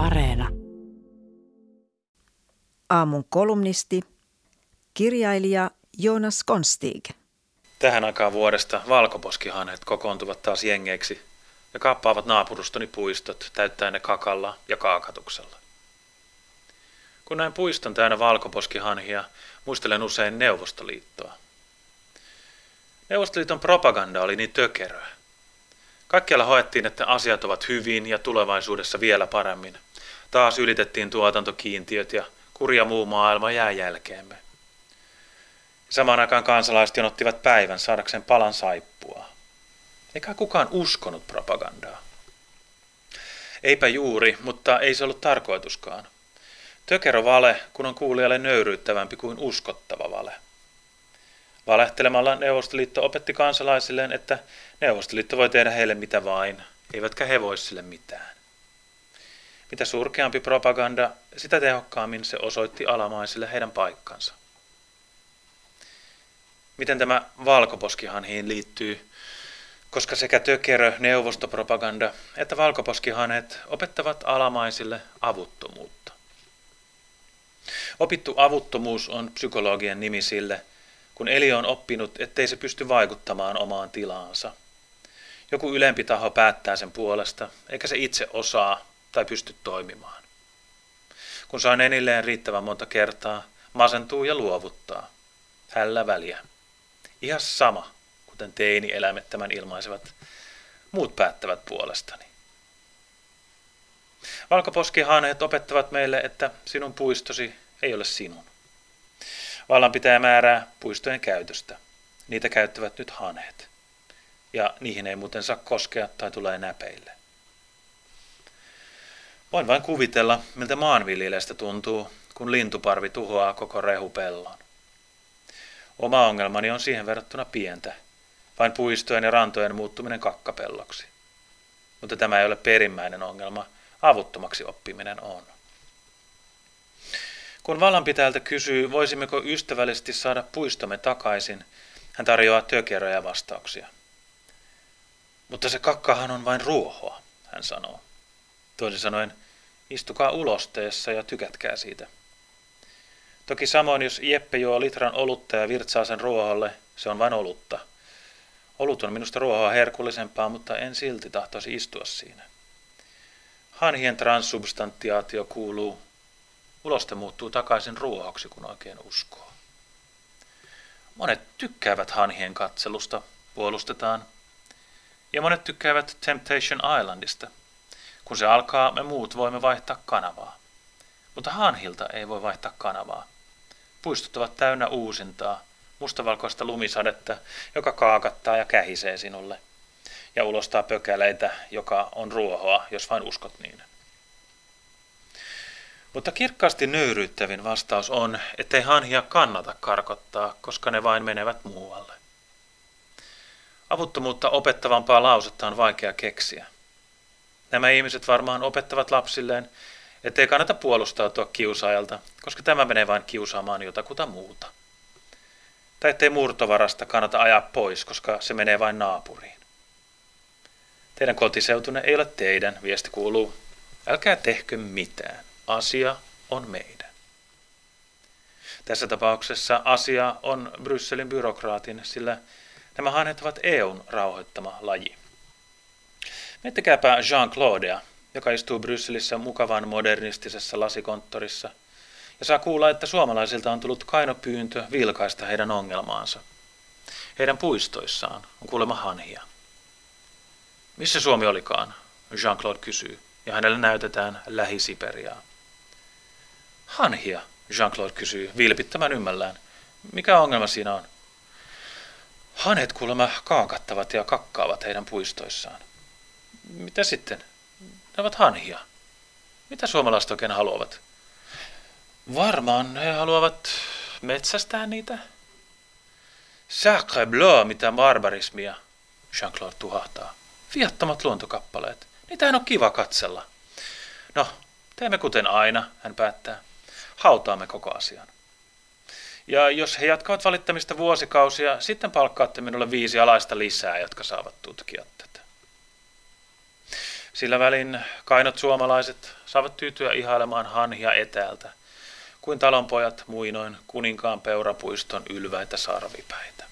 Areena. Aamun kolumnisti, kirjailija Jonas Konstig. Tähän aikaan vuodesta valkoposkihanet kokoontuvat taas jengeiksi ja kappaavat naapurustoni puistot täyttäen ne kakalla ja kaakatuksella. Kun näin puiston täynnä valkoposkihanhia, muistelen usein Neuvostoliittoa. Neuvostoliiton propaganda oli niin tökeröä. Kaikkialla hoettiin, että asiat ovat hyvin ja tulevaisuudessa vielä paremmin. Taas ylitettiin tuotantokiintiöt ja kurja muu maailma jää jälkeemme. Samaan aikaan kansalaiset jonottivat päivän saadakseen palan saippua. Eikä kukaan uskonut propagandaa. Eipä juuri, mutta ei se ollut tarkoituskaan. Tökerö vale, kun on kuulijalle nöyryyttävämpi kuin uskottava vale. Valehtelemalla Neuvostoliitto opetti kansalaisilleen, että Neuvostoliitto voi tehdä heille mitä vain, eivätkä he voi sille mitään. Mitä surkeampi propaganda, sitä tehokkaammin se osoitti alamaisille heidän paikkansa. Miten tämä valkoposkihanhiin liittyy, koska sekä tökerö, neuvostopropaganda että valkoposkihanet opettavat alamaisille avuttomuutta. Opittu avuttomuus on psykologian nimi sille, kun eli on oppinut, ettei se pysty vaikuttamaan omaan tilaansa. Joku ylempi taho päättää sen puolesta, eikä se itse osaa tai pysty toimimaan. Kun saa enilleen riittävän monta kertaa, masentuu ja luovuttaa. Hällä väliä. Ihan sama, kuten teini-eläimet tämän ilmaisevat. Muut päättävät puolestani. Valkoposkihaneet opettavat meille, että sinun puistosi ei ole sinun. Vallan pitää määrää puistojen käytöstä. Niitä käyttävät nyt haneet. Ja niihin ei muuten saa koskea tai tulee näpeille. Voin vain kuvitella, miltä maanviljelijästä tuntuu, kun lintuparvi tuhoaa koko rehupellon. Oma ongelmani on siihen verrattuna pientä, vain puistojen ja rantojen muuttuminen kakkapelloksi. Mutta tämä ei ole perimmäinen ongelma, avuttomaksi oppiminen on. Kun vallanpitäjältä kysyy, voisimmeko ystävällisesti saada puistomme takaisin, hän tarjoaa tökeröjä vastauksia. Mutta se kakkahan on vain ruohoa, hän sanoo. Toisin sanoen, istukaa ulosteessa ja tykätkää siitä. Toki samoin, jos Jeppe juo litran olutta ja virtsaa sen ruoholle, se on vain olutta. Olut on minusta ruohoa herkullisempaa, mutta en silti tahtoisi istua siinä. Hanhien transsubstantiaatio kuuluu Uloste muuttuu takaisin ruohoksi, kun oikein uskoo. Monet tykkäävät hanhien katselusta, puolustetaan. Ja monet tykkäävät Temptation Islandista. Kun se alkaa, me muut voimme vaihtaa kanavaa. Mutta hanhilta ei voi vaihtaa kanavaa. Puistot ovat täynnä uusintaa, mustavalkoista lumisadetta, joka kaakattaa ja kähisee sinulle. Ja ulostaa pökäleitä, joka on ruohoa, jos vain uskot niin. Mutta kirkkaasti nöyryyttävin vastaus on, ettei hanhia kannata karkottaa, koska ne vain menevät muualle. Avuttomuutta opettavampaa lausetta on vaikea keksiä. Nämä ihmiset varmaan opettavat lapsilleen, ettei kannata puolustautua kiusaajalta, koska tämä menee vain kiusaamaan jotakuta muuta. Tai ettei murtovarasta kannata ajaa pois, koska se menee vain naapuriin. Teidän kotiseutunne ei ole teidän, viesti kuuluu. Älkää tehkö mitään asia on meidän. Tässä tapauksessa asia on Brysselin byrokraatin, sillä nämä hanet ovat EUn rauhoittama laji. Miettikääpä Jean-Claudea, joka istuu Brysselissä mukavan modernistisessa lasikonttorissa ja saa kuulla, että suomalaisilta on tullut kainopyyntö vilkaista heidän ongelmaansa. Heidän puistoissaan on kuulemma hanhia. Missä Suomi olikaan? Jean-Claude kysyy, ja hänelle näytetään Lähi-Siperiaa. Hanhia, Jean-Claude kysyy vilpittömän ymmällään. Mikä ongelma siinä on? Hanet kuulemma kaakattavat ja kakkaavat heidän puistoissaan. Mitä sitten? Ne ovat hanhia. Mitä suomalaiset oikein haluavat? Varmaan he haluavat metsästää niitä. Sacre bleu, mitä barbarismia, Jean-Claude tuhahtaa. Viattomat luontokappaleet. Niitähän on kiva katsella. No, teemme kuten aina, hän päättää hautaamme koko asian. Ja jos he jatkavat valittamista vuosikausia, sitten palkkaatte minulle viisi alaista lisää, jotka saavat tutkia tätä. Sillä välin kainot suomalaiset saavat tyytyä ihailemaan hanhia etäältä, kuin talonpojat muinoin kuninkaan peurapuiston ylväitä sarvipäitä.